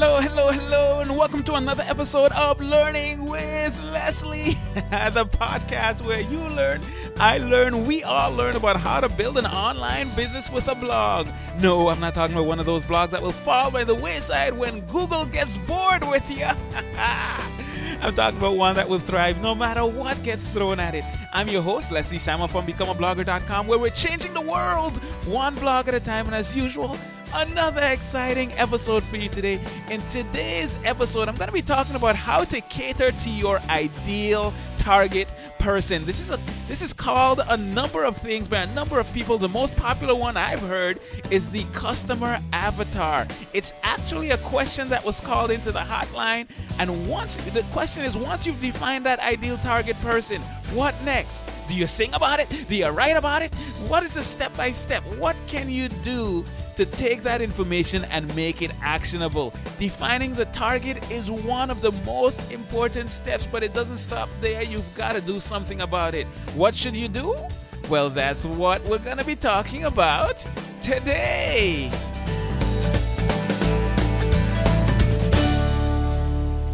Hello, hello, hello, and welcome to another episode of Learning with Leslie, the podcast where you learn, I learn, we all learn about how to build an online business with a blog. No, I'm not talking about one of those blogs that will fall by the wayside when Google gets bored with you. I'm talking about one that will thrive no matter what gets thrown at it. I'm your host, Leslie Samuel from BecomeAblogger.com, where we're changing the world one blog at a time. And as usual, another exciting episode for you today. In today's episode, I'm going to be talking about how to cater to your ideal target person. This is a this is called a number of things by a number of people. The most popular one I've heard is the customer avatar. It's actually a question that was called into the hotline and once the question is once you've defined that ideal target person, what next? Do you sing about it? Do you write about it? What is the step by step? What can you do to take that information and make it actionable. Defining the target is one of the most important steps, but it doesn't stop there. You've got to do something about it. What should you do? Well, that's what we're going to be talking about today.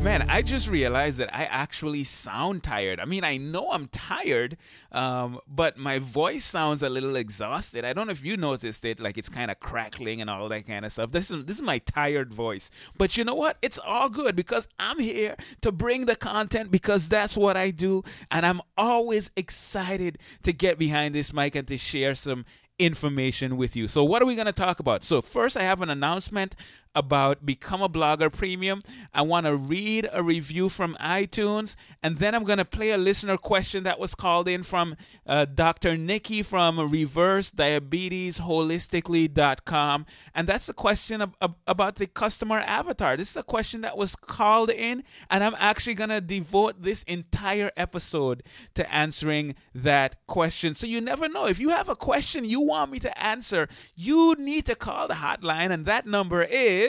Man, I just realized that I actually sound tired. I mean, I know I'm tired, um, but my voice sounds a little exhausted. I don't know if you noticed it, like it's kind of crackling and all that kind of stuff. This is this is my tired voice. But you know what? It's all good because I'm here to bring the content because that's what I do, and I'm always excited to get behind this mic and to share some information with you. So, what are we going to talk about? So, first, I have an announcement about Become a Blogger Premium. I want to read a review from iTunes, and then I'm going to play a listener question that was called in from uh, Dr. Nikki from ReverseDiabetesHolistically.com. And that's a question about the customer avatar. This is a question that was called in, and I'm actually going to devote this entire episode to answering that question. So you never know. If you have a question you want me to answer, you need to call the hotline, and that number is.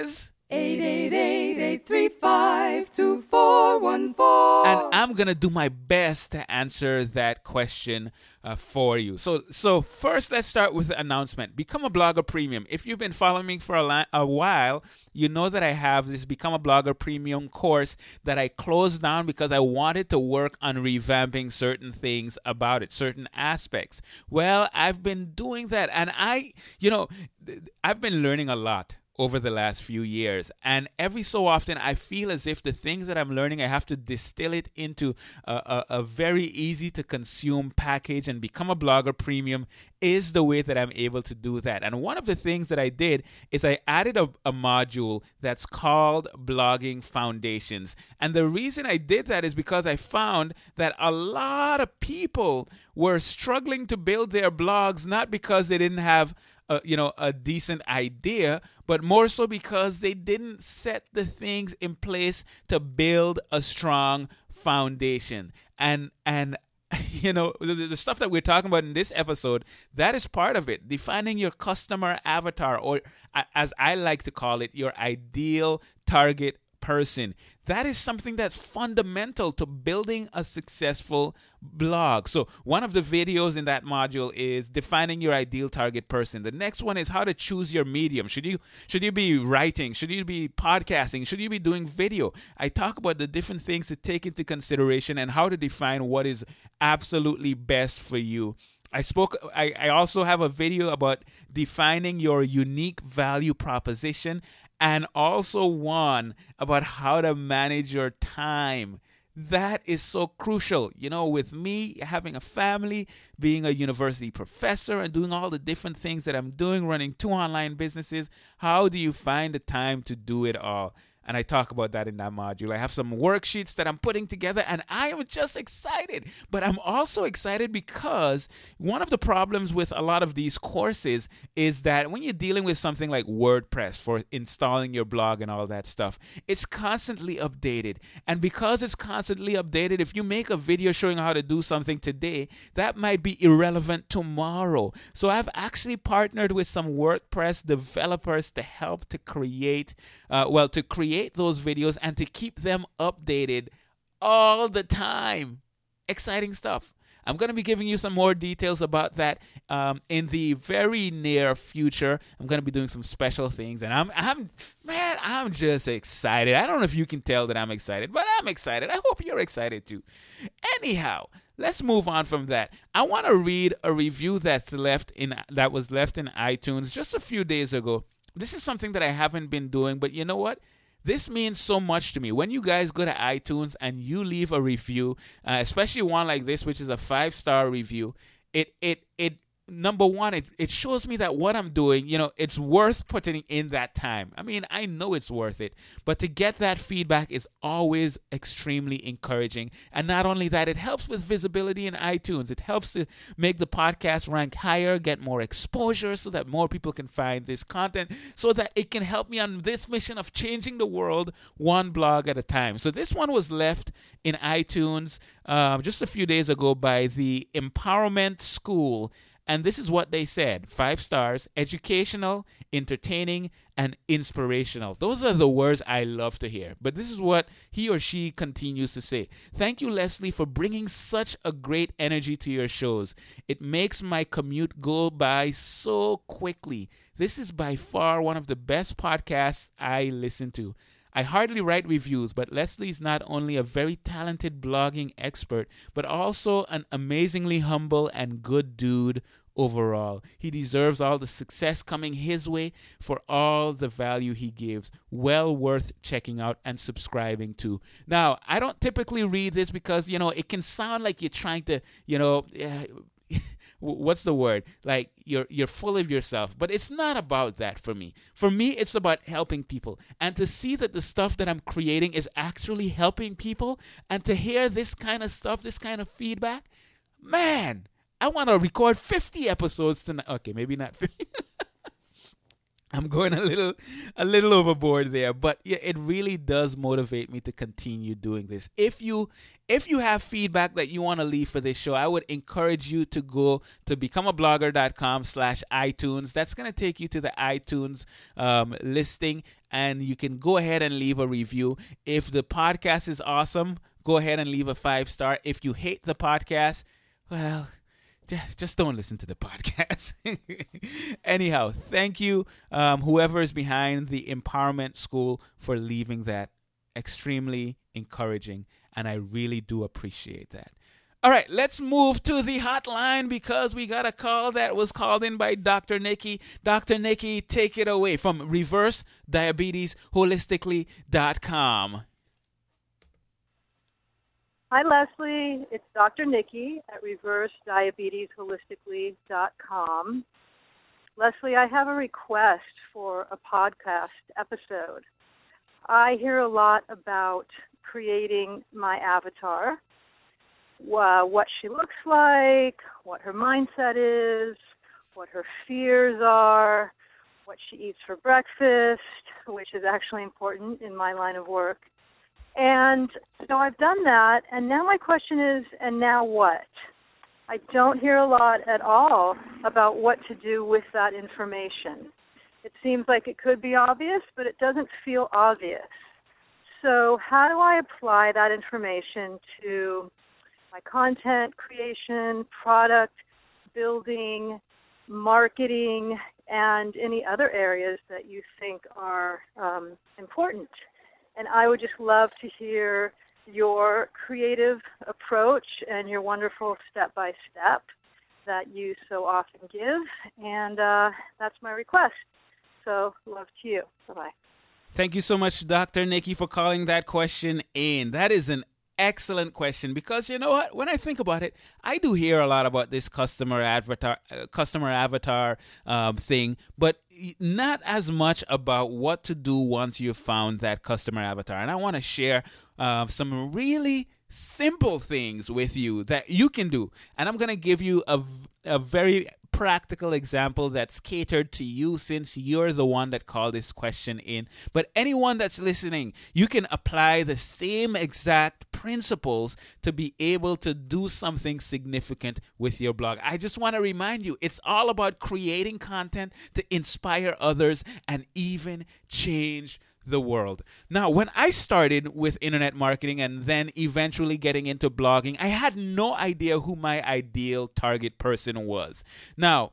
888-835-2414. and I'm gonna do my best to answer that question uh, for you. So, so first, let's start with the announcement. Become a Blogger Premium. If you've been following me for a, li- a while, you know that I have this Become a Blogger Premium course that I closed down because I wanted to work on revamping certain things about it, certain aspects. Well, I've been doing that, and I, you know, I've been learning a lot over the last few years. And every so often, I feel as if the things that I'm learning, I have to distill it into a, a, a very easy to consume package and become a blogger premium is the way that I'm able to do that. And one of the things that I did is I added a, a module that's called Blogging Foundations. And the reason I did that is because I found that a lot of people were struggling to build their blogs not because they didn't have a, you know a decent idea but more so because they didn't set the things in place to build a strong foundation and and you know the, the stuff that we're talking about in this episode that is part of it. Defining your customer avatar or as i like to call it your ideal target person. That is something that's fundamental to building a successful blog. So, one of the videos in that module is defining your ideal target person. The next one is how to choose your medium. Should you should you be writing? Should you be podcasting? Should you be doing video? I talk about the different things to take into consideration and how to define what is absolutely best for you. I spoke I, I also have a video about defining your unique value proposition and also one about how to manage your time. That is so crucial. You know, with me having a family, being a university professor, and doing all the different things that I'm doing, running two online businesses, how do you find the time to do it all? And I talk about that in that module. I have some worksheets that I'm putting together, and I am just excited. But I'm also excited because one of the problems with a lot of these courses is that when you're dealing with something like WordPress for installing your blog and all that stuff, it's constantly updated. And because it's constantly updated, if you make a video showing how to do something today, that might be irrelevant tomorrow. So I've actually partnered with some WordPress developers to help to create, uh, well, to create those videos and to keep them updated all the time. Exciting stuff. I'm going to be giving you some more details about that um, in the very near future. I'm going to be doing some special things, and I'm, I'm, man, I'm just excited. I don't know if you can tell that I'm excited, but I'm excited. I hope you're excited too. Anyhow, let's move on from that. I want to read a review that's left in that was left in iTunes just a few days ago. This is something that I haven't been doing, but you know what? This means so much to me. When you guys go to iTunes and you leave a review, uh, especially one like this, which is a five star review, it it it number one, it, it shows me that what I'm doing, you know, it's worth putting in that time. I mean, I know it's worth it, but to get that feedback is always extremely encouraging. And not only that, it helps with visibility in iTunes. It helps to make the podcast rank higher, get more exposure so that more people can find this content, so that it can help me on this mission of changing the world one blog at a time. So this one was left in iTunes uh, just a few days ago by the Empowerment School. And this is what they said five stars, educational, entertaining, and inspirational. Those are the words I love to hear. But this is what he or she continues to say. Thank you, Leslie, for bringing such a great energy to your shows. It makes my commute go by so quickly. This is by far one of the best podcasts I listen to. I hardly write reviews, but Leslie is not only a very talented blogging expert, but also an amazingly humble and good dude overall. He deserves all the success coming his way for all the value he gives. Well worth checking out and subscribing to. Now, I don't typically read this because, you know, it can sound like you're trying to, you know, eh, what's the word? Like you're you're full of yourself. But it's not about that for me. For me it's about helping people. And to see that the stuff that i'm creating is actually helping people and to hear this kind of stuff this kind of feedback man i want to record 50 episodes tonight. Okay maybe not 50 I'm going a little a little overboard there, but yeah, it really does motivate me to continue doing this. If you if you have feedback that you want to leave for this show, I would encourage you to go to becomeablogger.com slash iTunes. That's going to take you to the iTunes um, listing, and you can go ahead and leave a review. If the podcast is awesome, go ahead and leave a five star. If you hate the podcast, well, just, don't listen to the podcast. Anyhow, thank you, um, whoever is behind the Empowerment School, for leaving that extremely encouraging, and I really do appreciate that. All right, let's move to the hotline because we got a call that was called in by Dr. Nikki. Dr. Nikki, take it away from reversediabetesholistically.com. Hi, Leslie. It's Dr. Nikki at ReverseDiabetesHolistically.com. Leslie, I have a request for a podcast episode. I hear a lot about creating my avatar, what she looks like, what her mindset is, what her fears are, what she eats for breakfast, which is actually important in my line of work and so I've done that, and now my question is, and now what? I don't hear a lot at all about what to do with that information. It seems like it could be obvious, but it doesn't feel obvious. So, how do I apply that information to my content creation, product building, marketing, and any other areas that you think are um, important? And I would just love to hear your creative approach and your wonderful step by step that you so often give. And uh, that's my request. So, love to you. Bye bye. Thank you so much, Dr. Nikki, for calling that question in. That is an excellent question because you know what? When I think about it, I do hear a lot about this customer avatar, uh, customer avatar um, thing, but not as much about what to do once you've found that customer avatar. And I want to share uh, some really simple things with you that you can do. And I'm going to give you a, a very practical example that's catered to you since you're the one that called this question in. But anyone that's listening, you can apply the same exact principles to be able to do something significant with your blog. I just want to remind you it's all about creating content to inspire others and even change the world. Now, when I started with internet marketing and then eventually getting into blogging, I had no idea who my ideal target person was. Now,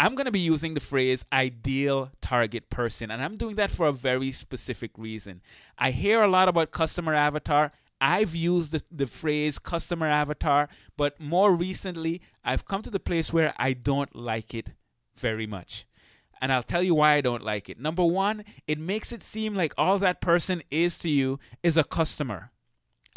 I'm going to be using the phrase ideal target person, and I'm doing that for a very specific reason. I hear a lot about customer avatar. I've used the, the phrase customer avatar, but more recently, I've come to the place where I don't like it very much and I'll tell you why I don't like it. Number one, it makes it seem like all that person is to you is a customer.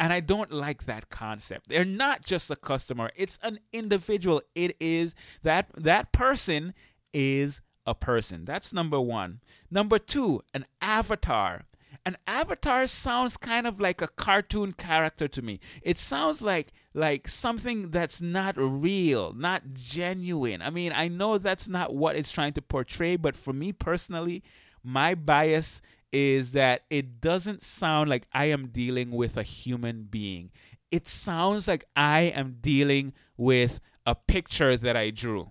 And I don't like that concept. They're not just a customer, it's an individual. It is that that person is a person. That's number one. Number two, an avatar. An avatar sounds kind of like a cartoon character to me. It sounds like like something that's not real, not genuine. I mean, I know that's not what it's trying to portray, but for me personally, my bias is that it doesn't sound like I am dealing with a human being. It sounds like I am dealing with a picture that I drew.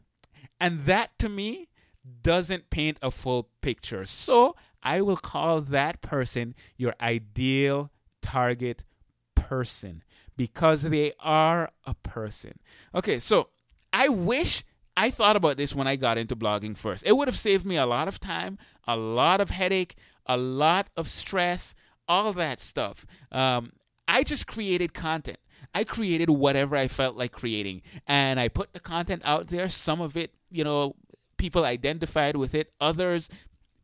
And that to me doesn't paint a full picture. So I will call that person your ideal target person because they are a person. Okay, so I wish I thought about this when I got into blogging first. It would have saved me a lot of time, a lot of headache, a lot of stress, all that stuff. Um, I just created content. I created whatever I felt like creating, and I put the content out there. Some of it, you know, people identified with it. Others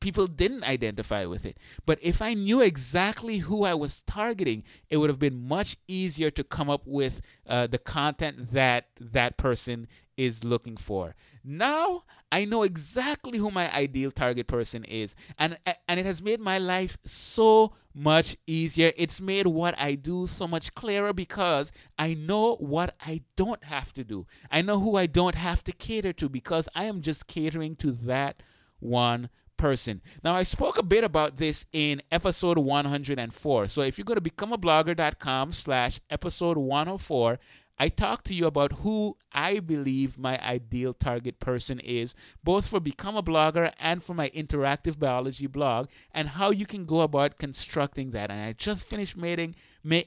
people didn't identify with it. But if I knew exactly who I was targeting, it would have been much easier to come up with uh, the content that that person is looking for. Now I know exactly who my ideal target person is, and and it has made my life so much easier. It's made what I do so much clearer because I know what I don't have to do. I know who I don't have to cater to because I am just catering to that one person. Now, I spoke a bit about this in episode 104. So if you go to becomeablogger.com slash episode 104, I talked to you about who I believe my ideal target person is, both for Become a Blogger and for my interactive biology blog, and how you can go about constructing that. And I just finished making,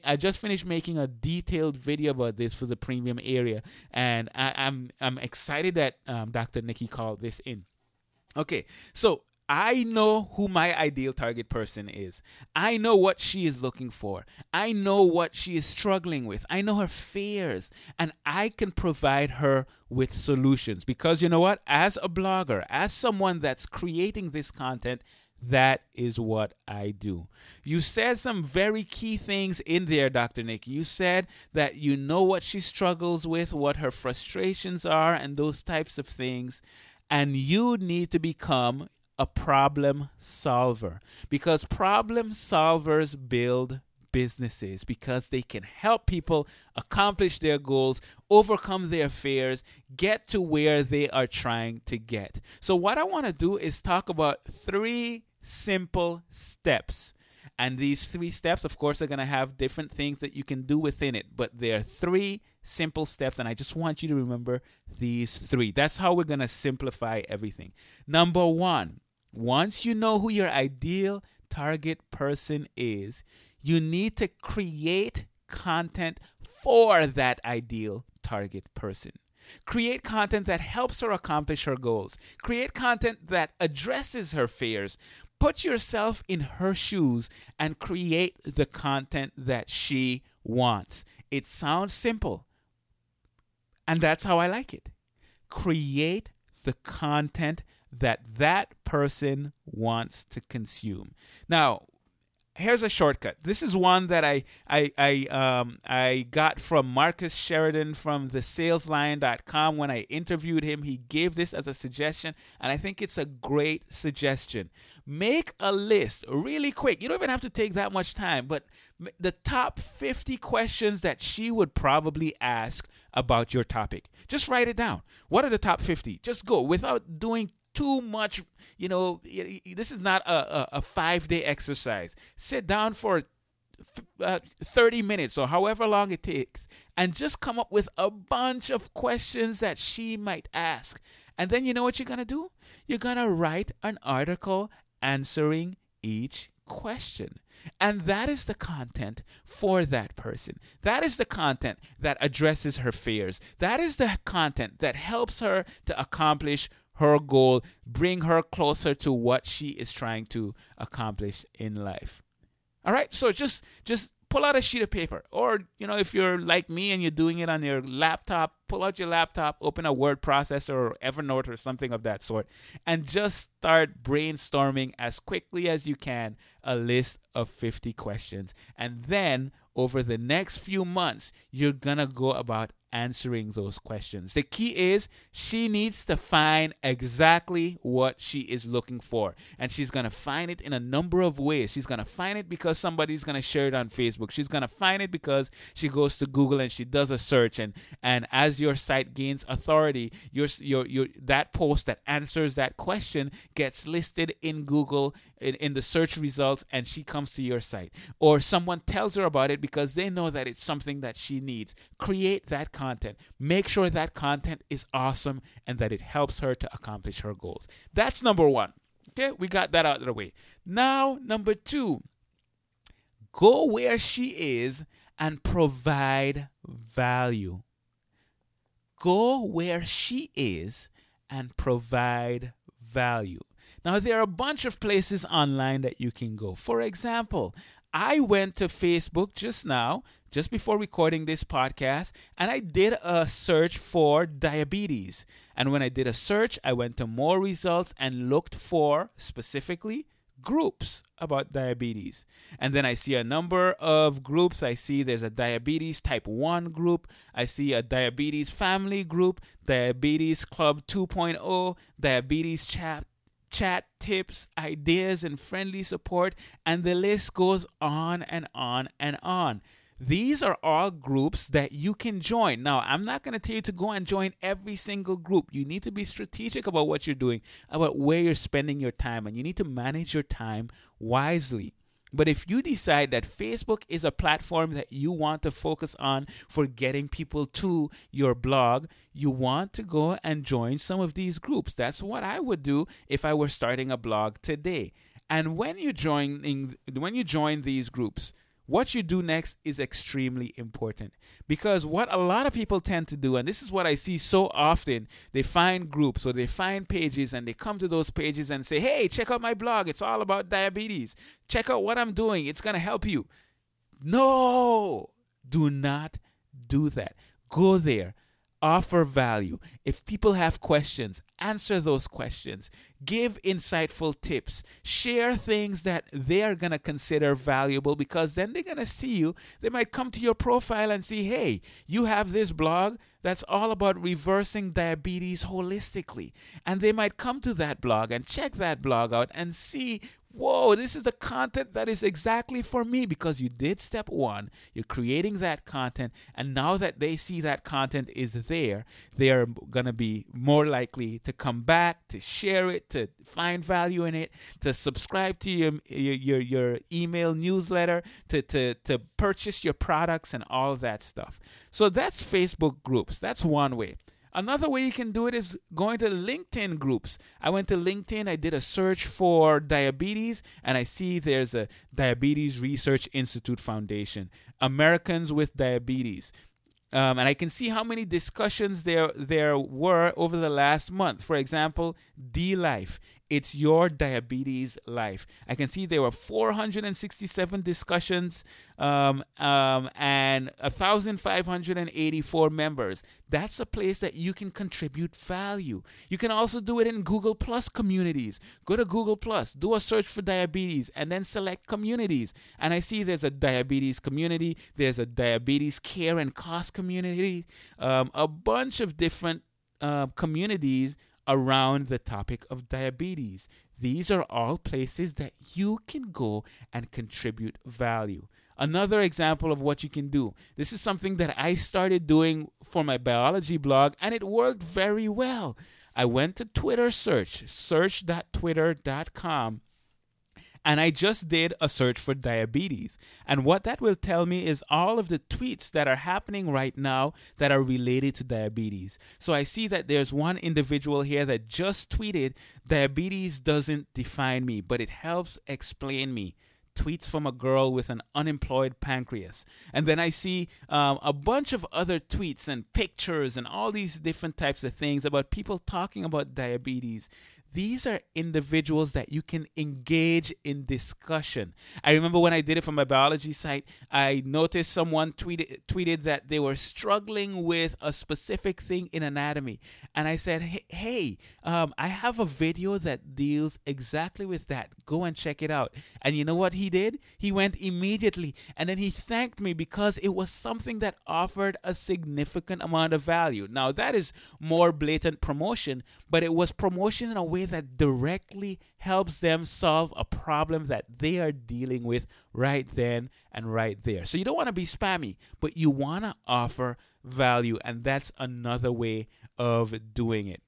I just finished making a detailed video about this for the premium area, and I, am I'm, I'm excited that um, Dr. Nikki called this in. Okay, so I know who my ideal target person is. I know what she is looking for. I know what she is struggling with. I know her fears. And I can provide her with solutions. Because you know what? As a blogger, as someone that's creating this content, that is what I do. You said some very key things in there, Dr. Nick. You said that you know what she struggles with, what her frustrations are, and those types of things. And you need to become a problem solver because problem solvers build businesses because they can help people accomplish their goals, overcome their fears, get to where they are trying to get. So, what I want to do is talk about three simple steps. And these three steps, of course, are going to have different things that you can do within it, but there are three simple steps. And I just want you to remember these three. That's how we're going to simplify everything. Number one, once you know who your ideal target person is, you need to create content for that ideal target person. Create content that helps her accomplish her goals. Create content that addresses her fears. Put yourself in her shoes and create the content that she wants. It sounds simple, and that's how I like it. Create the content that that person wants to consume. Now, here's a shortcut. This is one that I I I um I got from Marcus Sheridan from the saleslion.com when I interviewed him. He gave this as a suggestion and I think it's a great suggestion. Make a list really quick. You don't even have to take that much time, but the top 50 questions that she would probably ask about your topic. Just write it down. What are the top 50? Just go without doing too much. You know, this is not a, a, five day exercise. Sit down for uh, 30 minutes or however long it takes and just come up with a bunch of questions that she might ask. And then you know what you're going to do? You're going to write an article answering each question. And that is the content for that person. That is the content that addresses her fears. That is the content that helps her to accomplish her goal, bring her closer to what she is trying to accomplish in life. All right, so just just pull out a sheet of paper, or you know, if you're like me and you're doing it on your laptop, pull out your laptop, open a word processor or Evernote or something of that sort, and just start brainstorming as quickly as you can a list of 50 questions, and then over the next few months, you're gonna go about answering those questions. The key is she needs to find exactly what she is looking for. And she's going to find it in a number of ways. She's going to find it because somebody's going to share it on Facebook. She's going to find it because she goes to Google and she does a search and and as your site gains authority, your your your that post that answers that question gets listed in Google in, in the search results and she comes to your site. Or someone tells her about it because they know that it's something that she needs. Create that content. Make sure that content is awesome and that it helps her to accomplish her goals. That's number one. Okay, we got that out of the way. Now, number two, go where she is and provide value. Go where she is and provide value. Now, there are a bunch of places online that you can go. For example, I went to Facebook just now, just before recording this podcast, and I did a search for diabetes. And when I did a search, I went to more results and looked for specifically groups about diabetes. And then I see a number of groups. I see there's a diabetes type 1 group, I see a diabetes family group, diabetes club 2.0, diabetes chat chat tips, ideas, and friendly support, and the list goes on and on and on. These are all groups that you can join. Now, I'm not going to tell you to go and join every single group. You need to be strategic about what you're doing, about where you're spending your time, and you need to manage your time wisely. But if you decide that Facebook is a platform that you want to focus on for getting people to your blog, you want to go and join some of these groups. That's what I would do if I were starting a blog today. And when you join when you join these groups, what you do next is extremely important because what a lot of people tend to do, and this is what I see so often, they find groups or they find pages and they come to those pages and say, Hey, check out my blog. It's all about diabetes. Check out what I'm doing. It's going to help you. No, do not do that. Go there offer value. If people have questions, answer those questions. Give insightful tips. Share things that they are going to consider valuable because then they're going to see you. They might come to your profile and see, hey, you have this blog that's all about reversing diabetes holistically. And they might come to that blog and check that blog out and see whoa, this is the content that is exactly for me because you did step one. You're creating that content. And now that they see that content is there, they are going to be more likely to come back, to share it, to find value in it, to subscribe to your, your, your email newsletter, to, to, to purchase your products and all that stuff. So that's Facebook groups. That's one way. Another way you can do it is going to LinkedIn groups. I went to LinkedIn, I did a search for diabetes, and I see there's a Diabetes Research Institute Foundation, Americans with Diabetes. Um, and I can see how many discussions there there were over the last month. For example, D Life, it's your diabetes life. I can see there were 467 discussions um, um, and 1,584 members. That's a place that you can contribute value. You can also do it in Google Plus communities. Go to Google Plus, do a search for diabetes, and then select communities. And I see there's a diabetes community, there's a diabetes care and cost community, um, a bunch of different uh, communities around the topic of diabetes. These are all places that you can go and contribute value. Another example of what you can do. This is something that I started doing for my biology blog, and it worked very well. I went to Twitter search, search.twitter.com, and I just did a search for diabetes. And what that will tell me is all of the tweets that are happening right now that are related to diabetes. So I see that there's one individual here that just tweeted diabetes doesn't define me, but it helps explain me tweets from a girl with an unemployed pancreas. And then I see um, a bunch of other tweets and pictures and all these different types of things about people talking about diabetes these are individuals that you can engage in discussion. I remember when I did it for my biology site, I noticed someone tweeted tweeted that they were struggling with a specific thing in anatomy, and I said, "Hey, hey um, I have a video that deals exactly with that. Go and check it out." And you know what he did? He went immediately, and then he thanked me because it was something that offered a significant amount of value. Now that is more blatant promotion, but it was promotion in a way way that directly helps them solve a problem that they are dealing with right then and right there. So you don't want to be spammy, but you want to offer value, and that's another way of doing it.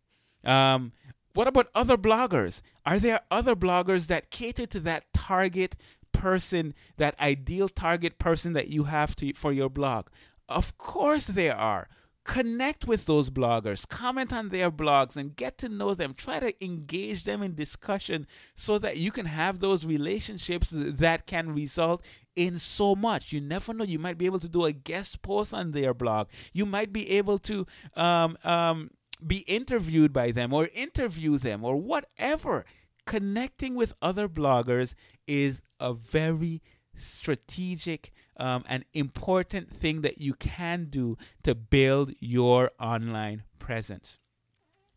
Um, what about other bloggers? Are there other bloggers that cater to that target person, that ideal target person that you have to, for your blog? Of course, there are connect with those bloggers, comment on their blogs, and get to know them. Try to engage them in discussion so that you can have those relationships that can result in so much. You never know. You might be able to do a guest post on their blog. You might be able to um, um, be interviewed by them or interview them or whatever. Connecting with other bloggers is a very strategic um, and important thing that you can do to build your online presence.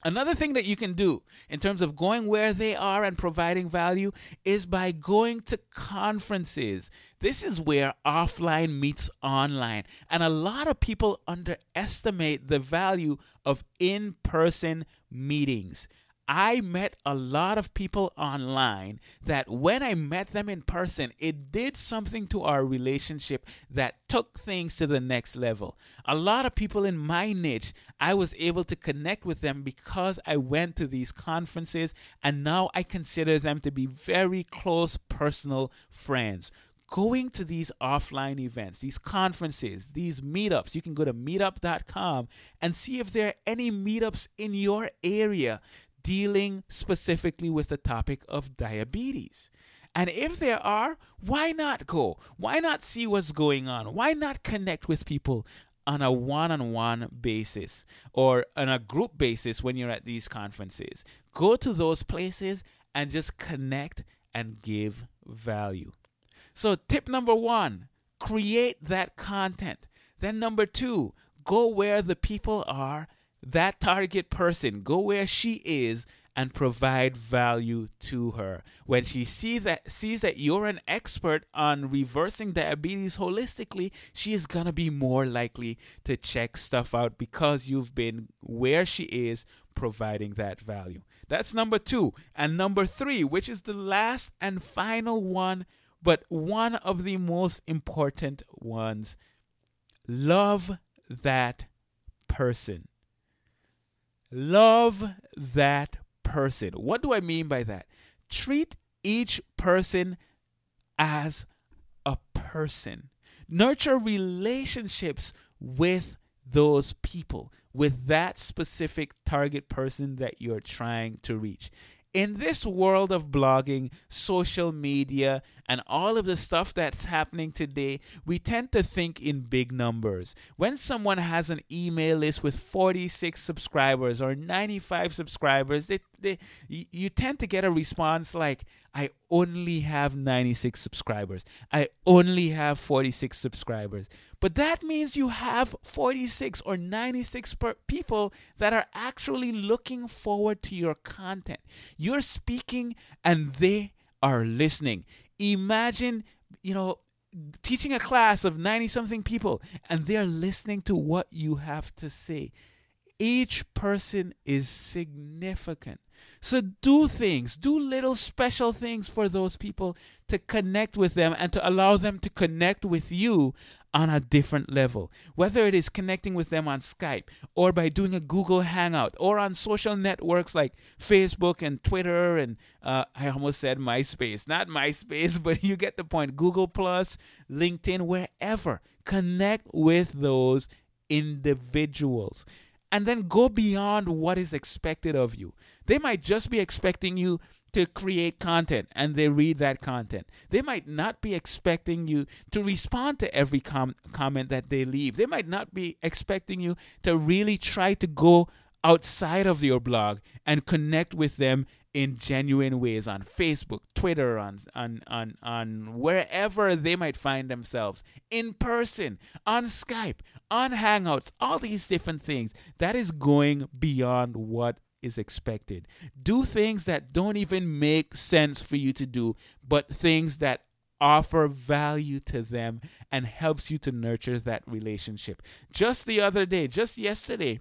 Another thing that you can do in terms of going where they are and providing value is by going to conferences. This is where offline meets online. And a lot of people underestimate the value of in person meetings. I met a lot of people online that when I met them in person, it did something to our relationship that took things to the next level. A lot of people in my niche, I was able to connect with them because I went to these conferences, and now I consider them to be very close personal friends going to these offline events, these conferences, these meetups. You can go to meetup.com and see if there are any meetups in your area dealing specifically with the topic of diabetes. And if there are, why not go? Why not see what's going on? Why not connect with people on a one on one basis or on a group basis when you're at these conferences? Go to those places and just connect and give value. So, tip number one create that content. Then, number two, go where the people are that target person, go where she is and provide value to her. When she sees that sees that you're an expert on reversing diabetes holistically, she is going to be more likely to check stuff out because you've been where she is providing that value. That's number 2. And number 3, which is the last and final one, but one of the most important ones, love that person. Love that person. What do I mean by that? Treat each person as a person. Nurture relationships with those people, with that specific target person that you're trying to reach. In this world of blogging, social media, and all of the stuff that's happening today, we tend to think in big numbers. When someone has an email list with 46 subscribers or 95 subscribers, they, they, you, you tend to get a response like, I only have 96 subscribers. I only have 46 subscribers. But that means you have 46 or 96 per people that are actually looking forward to your content. You're speaking and they are listening. Imagine, you know, teaching a class of 90 something people and they're listening to what you have to say. Each person is significant. So do things, do little special things for those people to connect with them and to allow them to connect with you on a different level. Whether it is connecting with them on Skype or by doing a Google Hangout or on social networks like Facebook and Twitter and uh, I almost said MySpace, not MySpace, but you get the point. Google Plus, LinkedIn, wherever. Connect with those individuals and then go beyond what is expected of you. They might just be expecting you to create content and they read that content. They might not be expecting you to respond to every com- comment that they leave. They might not be expecting you to really try to go outside of your blog and connect with them in genuine ways on Facebook, Twitter, on on on on wherever they might find themselves, in person, on Skype, on Hangouts, all these different things. That is going beyond what is expected. Do things that don't even make sense for you to do, but things that offer value to them and helps you to nurture that relationship. Just the other day, just yesterday,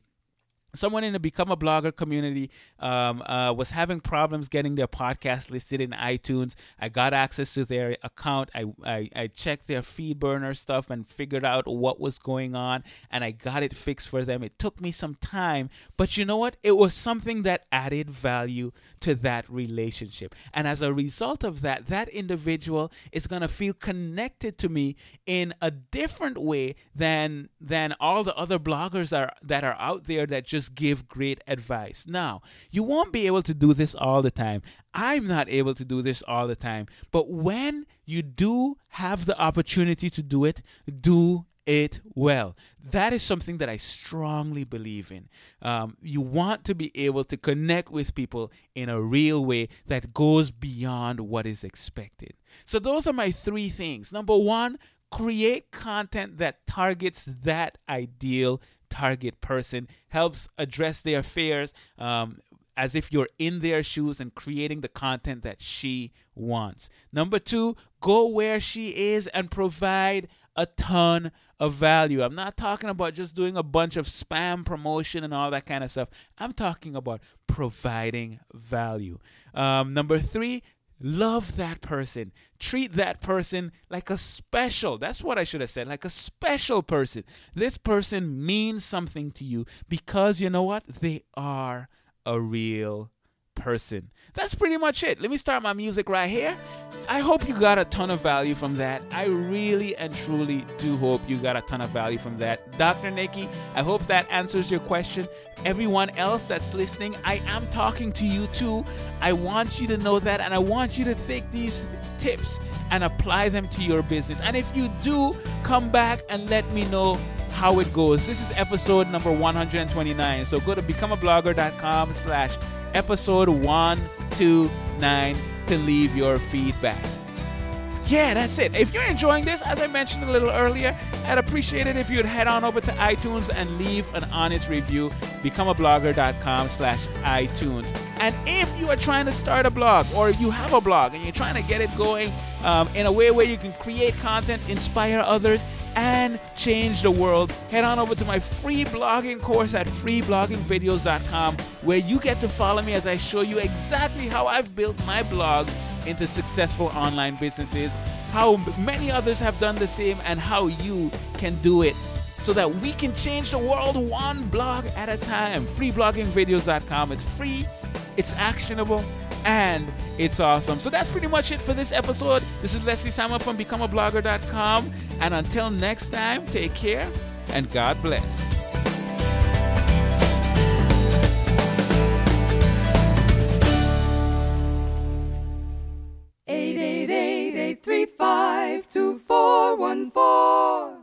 someone in the become a blogger community um, uh, was having problems getting their podcast listed in itunes. I got access to their account. I, I, I checked their feed burner stuff and figured out what was going on and i got it fixed for them. It took me some time but you know what? It was something that added value to that relationship. And as a result of that that individual is going to feel connected to me in a different way than than all the other bloggers are that are out there that just just give great advice. Now, you won't be able to do this all the time. I'm not able to do this all the time. But when you do have the opportunity to do it, do it well. That is something that I strongly believe in. Um, you want to be able to connect with people in a real way that goes beyond what is expected. So, those are my three things. Number one, create content that targets that ideal target person, helps address their fears um, as if you're in their shoes and creating the content that she wants. Number two, go where she is and provide a ton of value. I'm not talking about just doing a bunch of spam promotion and all that kind of stuff. I'm talking about providing value. Um, number three, Love that person. Treat that person like a special. That's what I should have said, like a special person. This person means something to you because you know what? They are a real person. That's pretty much it. Let me start my music right here. I hope you got a ton of value from that. I really and truly do hope you got a ton of value from that. Dr. Nikki, I hope that answers your question. Everyone else that's listening, I am talking to you too. I want you to know that and I want you to take these tips and apply them to your business. And if you do, come back and let me know how it goes. This is episode number 129. So go to becomeablogger.com slash episode 129 to leave your feedback. Yeah, that's it. If you're enjoying this, as I mentioned a little earlier, I'd appreciate it if you'd head on over to iTunes and leave an honest review. Becomeablogger.com slash iTunes. And if you are trying to start a blog or you have a blog and you're trying to get it going um, in a way where you can create content, inspire others, and change the world, head on over to my free blogging course at freebloggingvideos.com where you get to follow me as I show you exactly how I've built my blogs into successful online businesses, how many others have done the same, and how you can do it so that we can change the world one blog at a time. Freebloggingvideos.com. It's free, it's actionable, and it's awesome. So that's pretty much it for this episode. This is Leslie Samuel from becomeablogger.com. And until next time, take care and God bless. Eight eight eight eight three five two four one four.